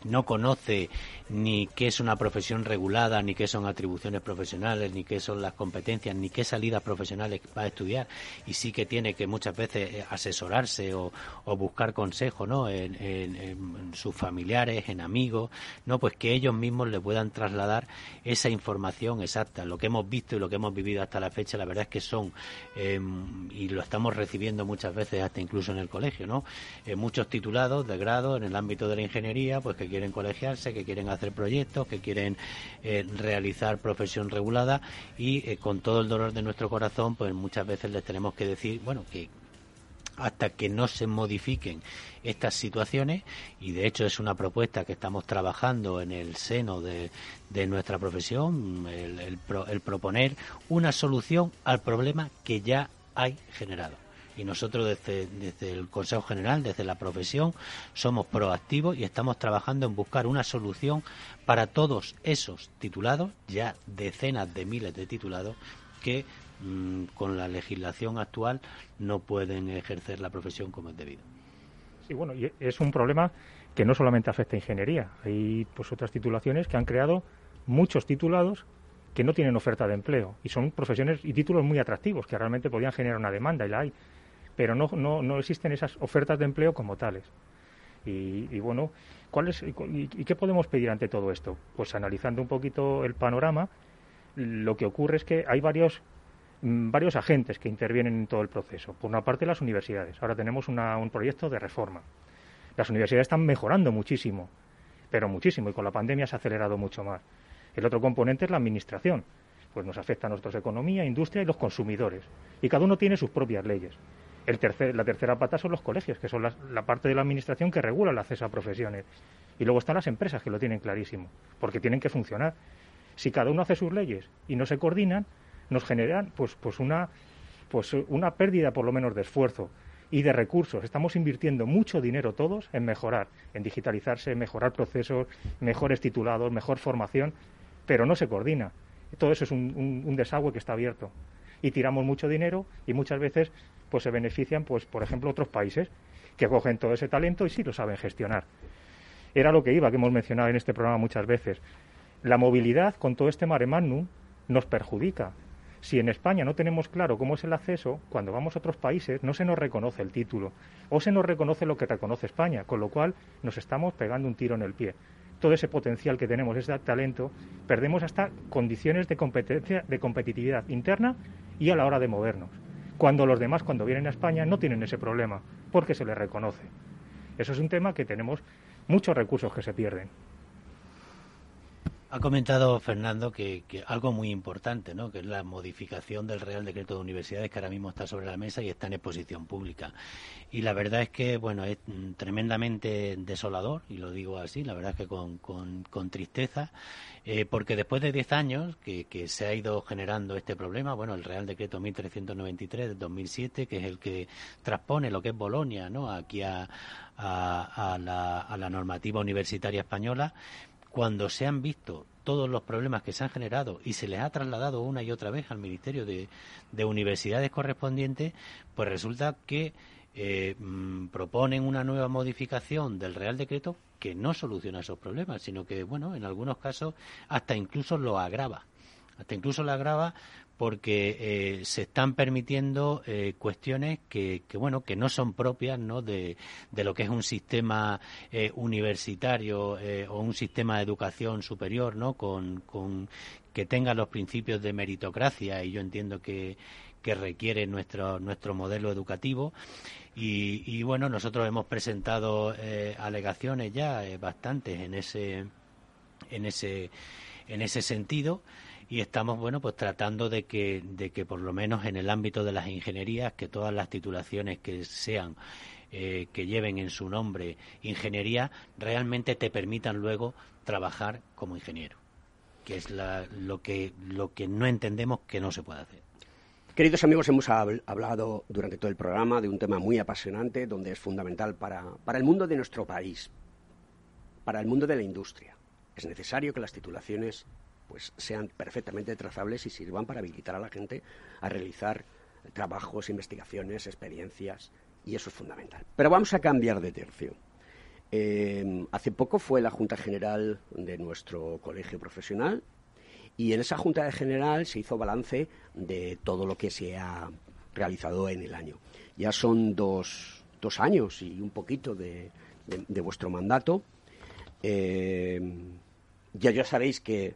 no conoce ni qué es una profesión regulada, ni qué son atribuciones profesionales, ni qué son las competencias, ni qué salidas profesionales va a estudiar, y sí que tiene que muchas veces eh, asesorarse o, buscar consejo ¿no? En, sus familiares, en amigos, no pues que ellos mismos le puedan trasladar esa información exacta. Lo que hemos visto y lo que hemos vivido hasta la fecha, la verdad es que son, em, y lo estamos recibiendo muchas veces hasta incluso en el colegio, ¿no? Eh, muchos titulados de grado en el ámbito de la ingeniería, pues que quieren colegiarse, que quieren hacer proyectos, que quieren eh, realizar profesión regulada y eh, con todo el dolor de nuestro corazón, pues muchas veces les tenemos que decir, bueno, que hasta que no se modifiquen estas situaciones y de hecho es una propuesta que estamos trabajando en el seno de, nuestra profesión, el proponer una solución al problema que ya hay generado y nosotros desde, desde el Consejo General, desde la profesión, somos proactivos y estamos trabajando en buscar una solución para todos esos titulados, ya decenas de miles de titulados, que mm, con la legislación actual no pueden ejercer la profesión como es debido. Sí, bueno, y es un problema que no solamente afecta a ingeniería, hay pues otras titulaciones que han creado muchos titulados que no tienen oferta de empleo y son profesiones y títulos muy atractivos que realmente podían generar una demanda y la hay pero no, no, no existen esas ofertas de empleo como tales. Y, bueno, ¿cuál es, y, qué podemos pedir ante todo esto? Pues analizando un poquito el panorama, lo que ocurre es que hay varios, mm, varios agentes que intervienen en todo el proceso. Por una parte, las universidades. Ahora tenemos un proyecto de reforma. Las universidades están mejorando muchísimo, pero muchísimo, y con la pandemia se ha acelerado mucho más. El otro componente es la administración. Pues nos afecta a nuestra economía, industria y los consumidores. Y cada uno tiene sus propias leyes la tercera pata son los colegios, que son la, parte de la administración que regula el acceso a profesiones. Y luego están las empresas, que lo tienen clarísimo, porque tienen que funcionar. Si cada uno hace sus leyes y no se coordinan, nos generan pues, pues, una, pues una pérdida, por lo menos, de esfuerzo y de recursos. Estamos invirtiendo mucho dinero todos en mejorar, en digitalizarse, mejorar procesos, mejores titulados, mejor formación, pero no se coordina. Todo eso es un desagüe que está abierto. Y tiramos mucho dinero y muchas veces pues se benefician, pues por ejemplo, otros países que cogen todo ese talento y sí lo saben gestionar. Era lo que iba, que hemos mencionado en este programa muchas veces. La movilidad con todo este mare magnum nos perjudica. Si en España no tenemos claro cómo es el acceso, cuando vamos a otros países no se nos reconoce el título o se nos reconoce lo que reconoce España, con lo cual nos estamos pegando un tiro en el pie. Todo ese potencial que tenemos, ese talento, perdemos hasta condiciones de competencia, de competitividad interna y a la hora de movernos cuando los demás, cuando vienen a España, no tienen ese problema, porque se les reconoce. Eso es un tema que tenemos muchos recursos que se pierden. Ha comentado Fernando que, algo muy importante, ¿no? que es la modificación del Real Decreto de Universidades que ahora mismo está sobre la mesa y está en exposición pública. Y la verdad es que bueno es tremendamente desolador, y lo digo así, la verdad es que con, con, tristeza, eh, porque después de 10 años que, se ha ido generando este problema, bueno, el Real Decreto 1393 de 2007, que es el que transpone lo que es Bolonia ¿no? aquí a, a, la, a la normativa universitaria española, cuando se han visto todos los problemas que se han generado y se les ha trasladado una y otra vez al Ministerio de, Universidades correspondientes, pues resulta que eh, mm, proponen una nueva modificación del Real Decreto que no soluciona esos problemas, sino que, bueno, en algunos casos hasta incluso lo agrava. Hasta incluso lo agrava porque eh, se están permitiendo eh, cuestiones que, bueno que no son propias ¿no? De, lo que es un sistema eh, universitario o un sistema de educación superior ¿no? con, que tenga los principios de meritocracia y yo entiendo que, que requiere nuestro nuestro modelo educativo y, y bueno nosotros hemos presentado alegaciones ya bastantes en ese en ese en ese sentido y estamos bueno pues tratando de que de que por lo menos en el ámbito de las ingenierías que todas las titulaciones que sean eh, que lleven en su nombre ingeniería realmente te permitan luego trabajar como ingeniero que es lo que lo que no entendemos que no se puede hacer Queridos amigos, hemos hablado durante todo el programa de un tema muy apasionante, donde es fundamental para, para el mundo de nuestro país, para el mundo de la industria. Es necesario que las titulaciones pues sean perfectamente trazables y sirvan para habilitar a la gente a realizar trabajos, investigaciones, experiencias, y eso es fundamental. Pero vamos a cambiar de tercio. Eh, hace poco fue la Junta General de nuestro colegio profesional y en esa Junta General se hizo balance de todo lo que se ha realizado en el año. Ya son dos, dos años y un poquito de, vuestro mandato. Eh, ya, ya sabéis que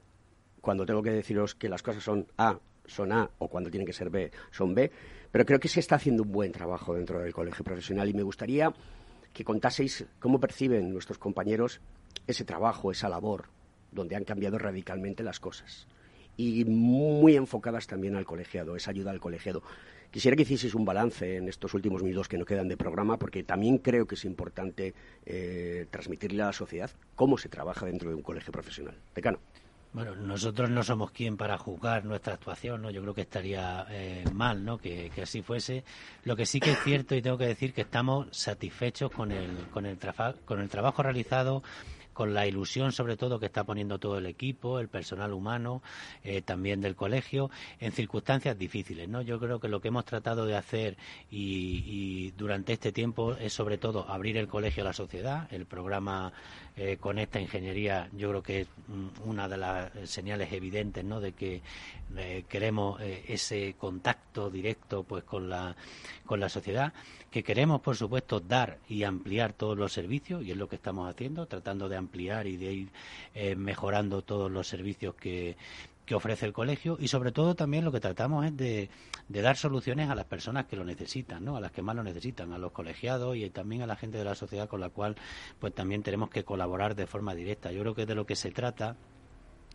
cuando tengo que deciros que las cosas son A, son A, o cuando tienen que ser B, son B, pero creo que se está haciendo un buen trabajo dentro del colegio profesional y me gustaría que contaseis cómo perciben nuestros compañeros ese trabajo, esa labor, donde han cambiado radicalmente las cosas. Y muy enfocadas también al colegiado, esa ayuda al colegiado. Quisiera que hicieseis un balance en estos últimos minutos que no quedan de programa, porque también creo que es importante eh, transmitirle a la sociedad cómo se trabaja dentro de un colegio profesional. Decano. Bueno, nosotros no somos quien para juzgar nuestra actuación, ¿no? Yo creo que estaría eh, mal, ¿no? Que, así fuese. Lo que sí que es cierto y tengo que decir que estamos satisfechos con el con el, con el trabajo realizado con la ilusión sobre todo que está poniendo todo el equipo, el personal humano, eh, también del colegio, en circunstancias difíciles. ¿no? Yo creo que lo que hemos tratado de hacer y, durante este tiempo es sobre todo abrir el colegio a la sociedad. El programa eh, con esta ingeniería yo creo que es mm, una de las señales evidentes ¿no? de que eh, queremos ese contacto directo pues con la, con la sociedad que queremos, por supuesto, dar y ampliar todos los servicios, y es lo que estamos haciendo, tratando de ampliar y de ir eh, mejorando todos los servicios que, que ofrece el colegio y sobre todo también lo que tratamos es de, de, dar soluciones a las personas que lo necesitan, ¿no? a las que más lo necesitan, a los colegiados y también a la gente de la sociedad con la cual pues también tenemos que colaborar de forma directa. Yo creo que de lo que se trata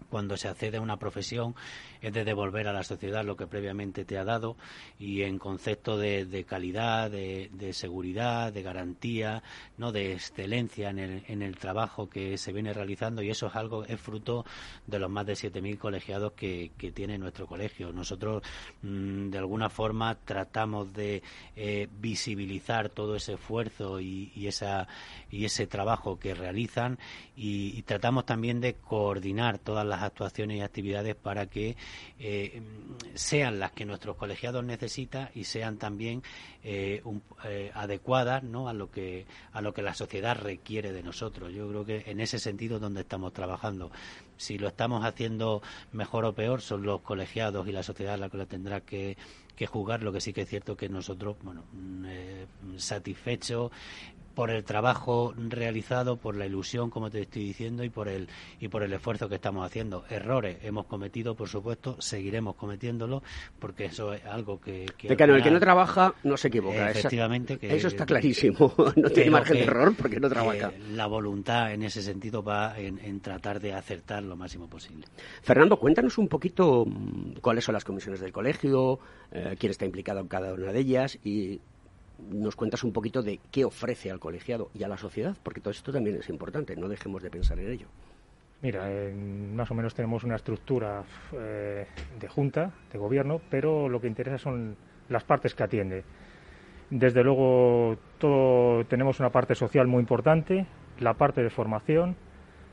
cuando se accede a una profesión es de devolver a la sociedad lo que previamente te ha dado y en concepto de, calidad, de, seguridad, de garantía, no de excelencia en el, en el, trabajo que se viene realizando y eso es algo es fruto de los más de 7.000 colegiados que, tiene nuestro colegio. Nosotros mm, de alguna forma tratamos de eh, visibilizar todo ese esfuerzo y, esa y ese trabajo que realizan y, tratamos también de coordinar todas las actuaciones y actividades para que eh, sean las que nuestros colegiados necesitan y sean también eh, eh, adecuadas ¿no? a lo que a lo que la sociedad requiere de nosotros. Yo creo que en ese sentido donde estamos trabajando. Si lo estamos haciendo mejor o peor son los colegiados y la sociedad la que lo tendrá que que jugar. Lo que sí que es cierto que nosotros, bueno, mm, satisfechos por el trabajo realizado, por la ilusión, como te estoy diciendo, y por el y por el esfuerzo que estamos haciendo. Errores hemos cometido, por supuesto, seguiremos cometiéndolo, porque eso es algo que... que el que no trabaja no se equivoca. Efectivamente. Que, eso está clarísimo. no tiene margen de error porque no trabaja. La voluntad en ese sentido va en, tratar de acertar lo máximo posible. Fernando, cuéntanos un poquito mm, cuáles son las comisiones del colegio, eh, quién está implicado en cada una de ellas y nos cuentas un poquito de qué ofrece al colegiado y a la sociedad, porque todo esto también es importante, no dejemos de pensar en ello. Mira, más o menos tenemos una estructura eh, de junta, de gobierno, pero lo que interesa son las partes que atiende. Desde luego, tenemos una parte social muy importante, la parte de formación,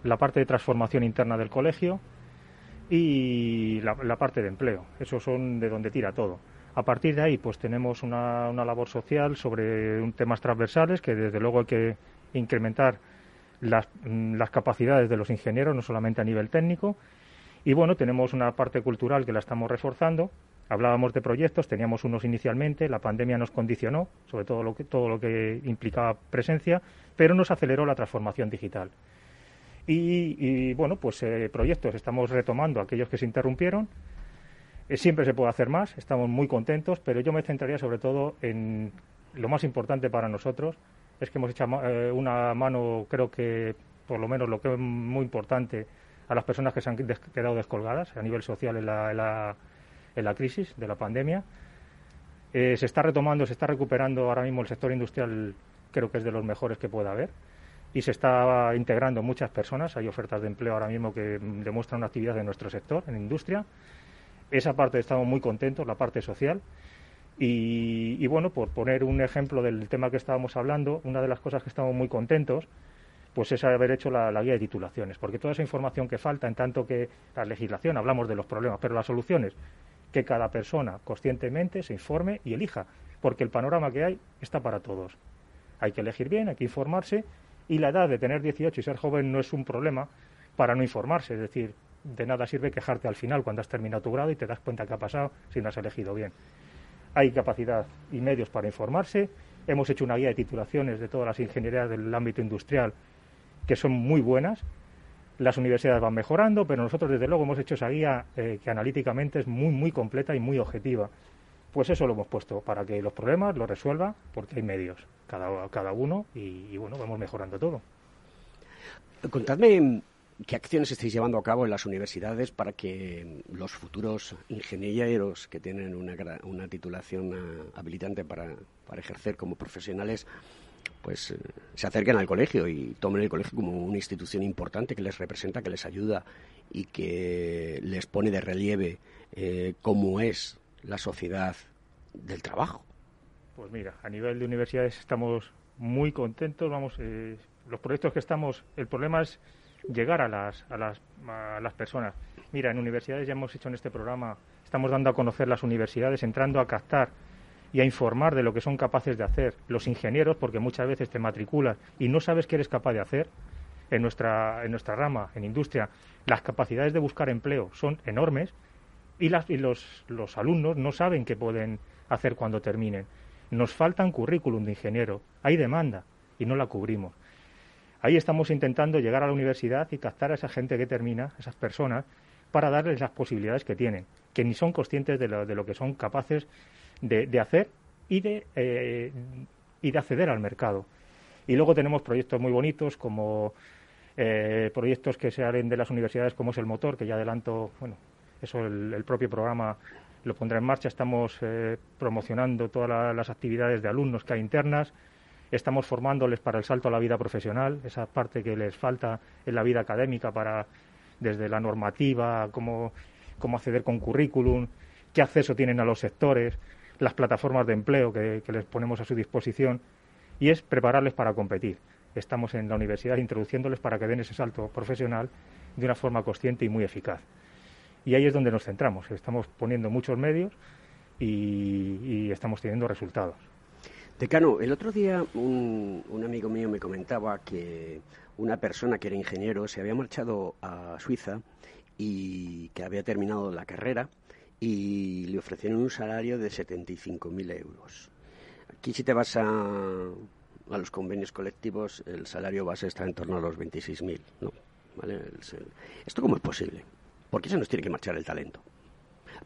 la parte de transformación interna del colegio y la, la parte de empleo. Esos son de donde tira todo. A partir de ahí, pues tenemos una, labor social sobre temas transversales que desde luego hay que incrementar las, mm, las, capacidades de los ingenieros, no solamente a nivel técnico. Y bueno, tenemos una parte cultural que la estamos reforzando Hablábamos de proyectos, teníamos unos inicialmente, la pandemia nos condicionó, sobre todo lo que, todo lo que implicaba presencia, pero nos aceleró la transformación digital. Y, bueno, pues eh, proyectos, estamos retomando aquellos que se interrumpieron. Eh, siempre se puede hacer más, estamos muy contentos, pero yo me centraría sobre todo en lo más importante para nosotros, es que hemos hecho eh, una mano, creo que por lo menos lo que es muy importante, a las personas que se han quedado descolgadas a nivel social en la en la crisis de la pandemia. Se está retomando, se está recuperando ahora mismo el sector industrial, creo que es de los mejores que pueda haber, y se está integrando muchas personas. Hay ofertas de empleo ahora mismo que demuestran una actividad de nuestro sector, en industria. Esa parte estamos muy contentos, la parte social. Y, y, bueno, por poner un ejemplo del tema que estábamos hablando, una de las cosas que estamos muy contentos pues es haber hecho la, guía de titulaciones, porque toda esa información que falta, en tanto que la legislación, hablamos de los problemas, pero las soluciones que cada persona conscientemente se informe y elija, porque el panorama que hay está para todos. Hay que elegir bien, hay que informarse y la edad de tener 18 y ser joven no es un problema para no informarse, es decir, de nada sirve quejarte al final cuando has terminado tu grado y te das cuenta que ha pasado si no has elegido bien. Hay capacidad y medios para informarse. Hemos hecho una guía de titulaciones de todas las ingenierías del ámbito industrial que son muy buenas las universidades van mejorando, pero nosotros desde luego hemos hecho esa guía eh, que analíticamente es muy, muy completa y muy objetiva. Pues eso lo hemos puesto, para que los problemas los resuelva, porque hay medios, cada, cada uno, y, bueno, vamos mejorando todo. Contadme qué acciones estáis llevando a cabo en las universidades para que los futuros ingenieros que tienen una, una titulación ah, habilitante para, para ejercer como profesionales pues eh, se acerquen al colegio y tomen el colegio como una institución importante que les representa, que les ayuda y que les pone de relieve eh, cómo es la sociedad del trabajo. Pues mira, a nivel de universidades estamos muy contentos, vamos, eh, los proyectos que estamos, el problema es llegar a las, a las, a las personas. Mira, en universidades ya hemos hecho en este programa, estamos dando a conocer las universidades, entrando a captar y a informar de lo que son capaces de hacer los ingenieros, porque muchas veces te matriculas y no sabes qué eres capaz de hacer. En nuestra, en nuestra rama, en industria, las capacidades de buscar empleo son enormes y, las, y los, los alumnos no saben qué pueden hacer cuando terminen. Nos faltan currículum de ingeniero, hay demanda y no la cubrimos. Ahí estamos intentando llegar a la universidad y captar a esa gente que termina, esas personas, para darles las posibilidades que tienen, que ni son conscientes de lo, de lo que son capaces de, hacer y de, eh, y de acceder al mercado. Y luego tenemos proyectos muy bonitos como eh, proyectos que se salen de las universidades como es el motor, que ya adelanto, bueno, eso el, propio programa lo pondrá en marcha. Estamos eh, promocionando todas las actividades de alumnos que hay internas. Estamos formándoles para el salto a la vida profesional, esa parte que les falta en la vida académica para desde la normativa, cómo, cómo acceder con currículum, qué acceso tienen a los sectores las plataformas de empleo que, les ponemos a su disposición y es prepararles para competir. Estamos en la universidad introduciéndoles para que den ese salto profesional de una forma consciente y muy eficaz. Y ahí es donde nos centramos. Estamos poniendo muchos medios y, estamos teniendo resultados. Decano, el otro día un, un, amigo mío me comentaba que una persona que era ingeniero se había marchado a Suiza y que había terminado la carrera y le ofrecieron un salario de 75.000 euros. Aquí si te vas a, a, los convenios colectivos, el salario base está en torno a los 26.000. ¿no? ¿Esto cómo es posible? ¿Por qué se nos tiene que marchar el talento?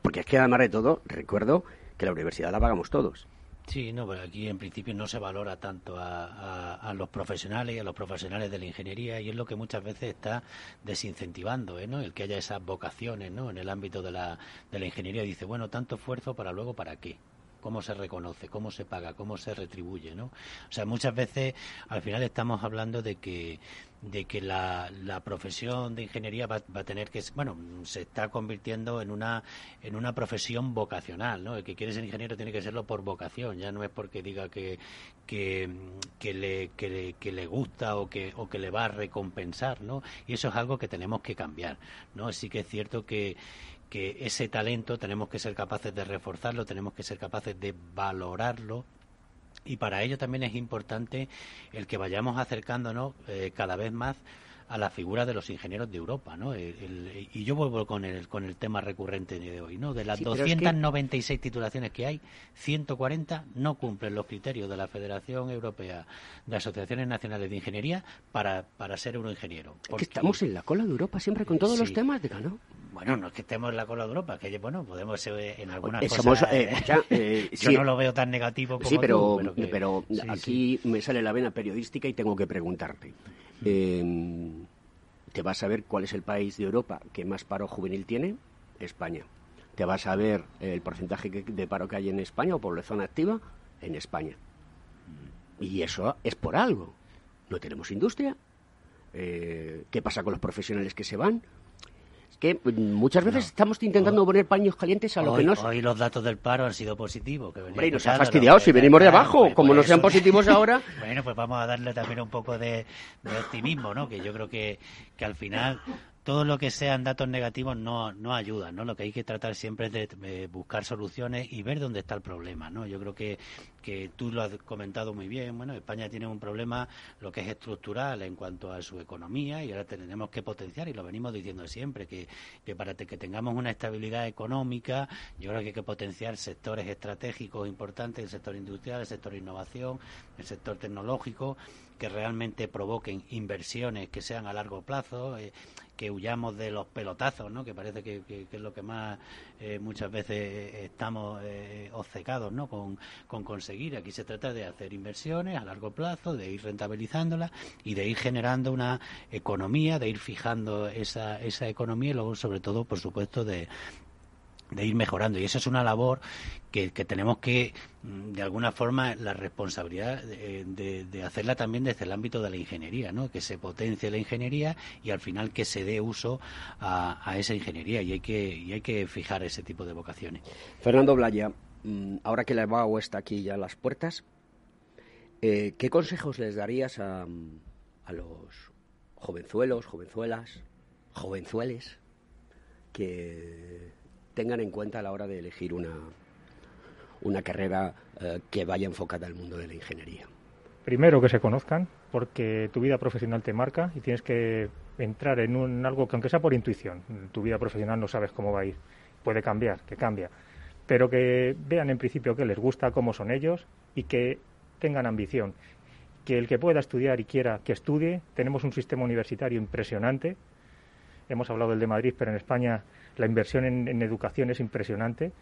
Porque es que además de todo, recuerdo que la universidad la pagamos todos. Sí, no, pero aquí en principio no se valora tanto a, los profesionales y a los profesionales de la ingeniería y es lo que muchas veces está desincentivando, ¿eh? ¿no? El que haya esas vocaciones, ¿no? En el ámbito de la, de la ingeniería dice, bueno, tanto esfuerzo para luego para qué cómo se reconoce, cómo se paga, cómo se retribuye, ¿no? O sea, muchas veces al final estamos hablando de que de que la, la profesión de ingeniería va, va, a tener que bueno se está convirtiendo en una en una profesión vocacional no el que quiere ser ingeniero tiene que serlo por vocación ya no es porque diga que que, que le, que le, que le gusta o que o que le va a recompensar no y eso es algo que tenemos que cambiar no sí que es cierto que que ese talento tenemos que ser capaces de reforzarlo, tenemos que ser capaces de valorarlo y para ello también es importante el que vayamos acercándonos eh, cada vez más a la figura de los ingenieros de Europa, ¿no? y yo vuelvo con el, con el tema recurrente de hoy, ¿no? De las 296 titulaciones que hay, 140 no cumplen los criterios de la Federación Europea de Asociaciones Nacionales de Ingeniería para, para ser euroingeniero. Porque... estamos en la cola de Europa siempre con todos los temas de ¿no? Bueno, no es que estemos en la cola de Europa, que bueno, podemos ser en algunas cosas... Eh, eh, yo no lo veo tan negativo como Sí, pero, pero, aquí me sale la vena periodística y tengo que preguntarte. Eh, ¿Te vas a ver cuál es el país de Europa que más paro juvenil tiene? España. ¿Te vas a ver el porcentaje de paro que hay en España o población activa? En España. Y eso es por algo. No tenemos industria. Eh, ¿Qué pasa con los profesionales que se van? Que muchas veces estamos intentando poner paños calientes a lo que no Hoy los datos del paro han sido positivos. Que Hombre, nos ha fastidiado si venimos de abajo. Pues como no sean positivos ahora... bueno, pues vamos a darle también un poco de, de optimismo, ¿no? Que yo creo que, que al final todo lo que sean datos negativos no, no ayuda, ¿no? Lo que hay que tratar siempre es de, buscar soluciones y ver dónde está el problema, ¿no? Yo creo que, que tú lo has comentado muy bien. Bueno, España tiene un problema, lo que es estructural en cuanto a su economía y ahora tenemos que potenciar, y lo venimos diciendo siempre, que, que para que tengamos una estabilidad económica, yo creo que hay que potenciar sectores estratégicos importantes, el sector industrial, el sector innovación, el sector tecnológico, que realmente provoquen inversiones que sean a largo plazo, eh, que huyamos de los pelotazos, ¿no? que parece que, es lo que más eh, muchas veces estamos eh, obcecados ¿no? Con, con, conseguir. Aquí se trata de hacer inversiones a largo plazo, de ir rentabilizándolas y de ir generando una economía, de ir fijando esa, esa economía y luego, sobre todo, por supuesto, de, de ir mejorando. Y esa es una labor que, tenemos que, mm, de alguna forma, la responsabilidad de, hacerla también desde el ámbito de la ingeniería, ¿no? Que se potencie la ingeniería y al final que se dé uso a, esa ingeniería y hay, que, y hay que fijar ese tipo de vocaciones. Fernando Blaya, mm, ahora que la EBAU está aquí ya a las puertas, eh, ¿qué consejos les darías a, a los jovenzuelos, jovenzuelas, jovenzueles que tengan en cuenta a la hora de elegir una, una carrera eh, que vaya enfocada al mundo de la ingeniería? Primero que se conozcan, porque tu vida profesional te marca y tienes que entrar en un, algo que aunque sea por intuición, tu vida profesional no sabes cómo va a ir, puede cambiar, que cambia, pero que vean en principio que les gusta, cómo son ellos y que tengan ambición. Que el que pueda estudiar y quiera que estudie, tenemos un sistema universitario impresionante. Hemos hablado del de Madrid, pero en España la inversión en, educación es impresionante.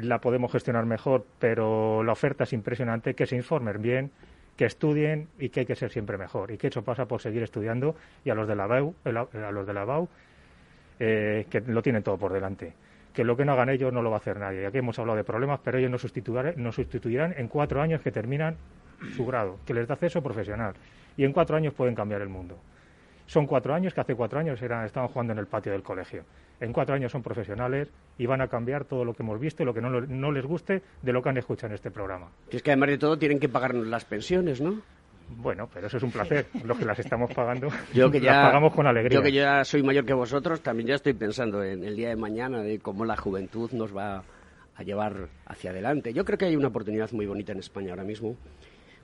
La podemos gestionar mejor, pero la oferta es impresionante. Que se informen bien, que estudien y que hay que ser siempre mejor. Y que eso pasa por seguir estudiando y a los de la BAU, a los de la BAU eh, que lo tienen todo por delante. Que lo que no hagan ellos no lo va a hacer nadie. Aquí hemos hablado de problemas, pero ellos nos sustituirán, nos sustituirán en cuatro años que terminan su grado, que les da acceso profesional. Y en cuatro años pueden cambiar el mundo. Son cuatro años que hace cuatro años eran, estaban jugando en el patio del colegio en cuatro años son profesionales y van a cambiar todo lo que hemos visto y lo que no, no les guste de lo que han escuchado en este programa. Y es que además de todo tienen que pagarnos las pensiones, ¿no? Bueno, pero eso es un placer. Los que las estamos pagando, yo que ya, las pagamos con alegría. Yo que ya soy mayor que vosotros, también ya estoy pensando en el día de mañana, de cómo la juventud nos va a llevar hacia adelante. Yo creo que hay una oportunidad muy bonita en España ahora mismo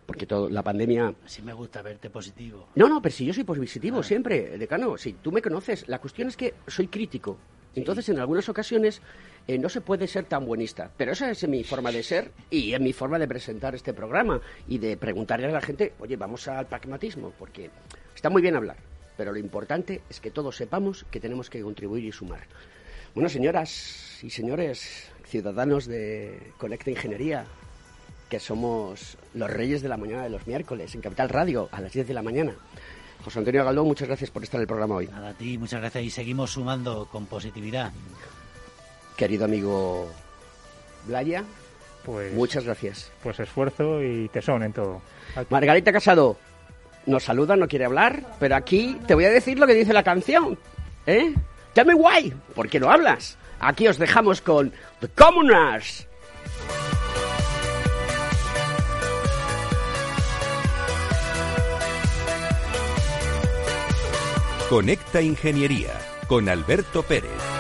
porque todo, la pandemia... Sí me gusta verte positivo. No, no, pero si yo soy positivo siempre, decano, si tú me conoces, la cuestión es que soy crítico. Entonces, en algunas ocasiones eh, no se puede ser tan buenista, pero esa es mi forma de ser y es mi forma de presentar este programa y de preguntarle a la gente, oye, vamos al pragmatismo, porque está muy bien hablar, pero lo importante es que todos sepamos que tenemos que contribuir y sumar. Bueno, señoras y señores, ciudadanos de Conecta Ingeniería, que somos los reyes de la mañana de los miércoles en Capital Radio a las 10 de la mañana. José Antonio Galdón, muchas gracias por estar en el programa hoy. Nada, a ti, muchas gracias y seguimos sumando con positividad. Querido amigo Blaya, pues, muchas gracias. Pues esfuerzo y tesón en todo. Margarita Casado nos saluda, no quiere hablar, pero aquí te voy a decir lo que dice la canción. ¿Eh? Tell me why, ¿por qué no hablas? Aquí os dejamos con The Commoners. Conecta Ingeniería con Alberto Pérez.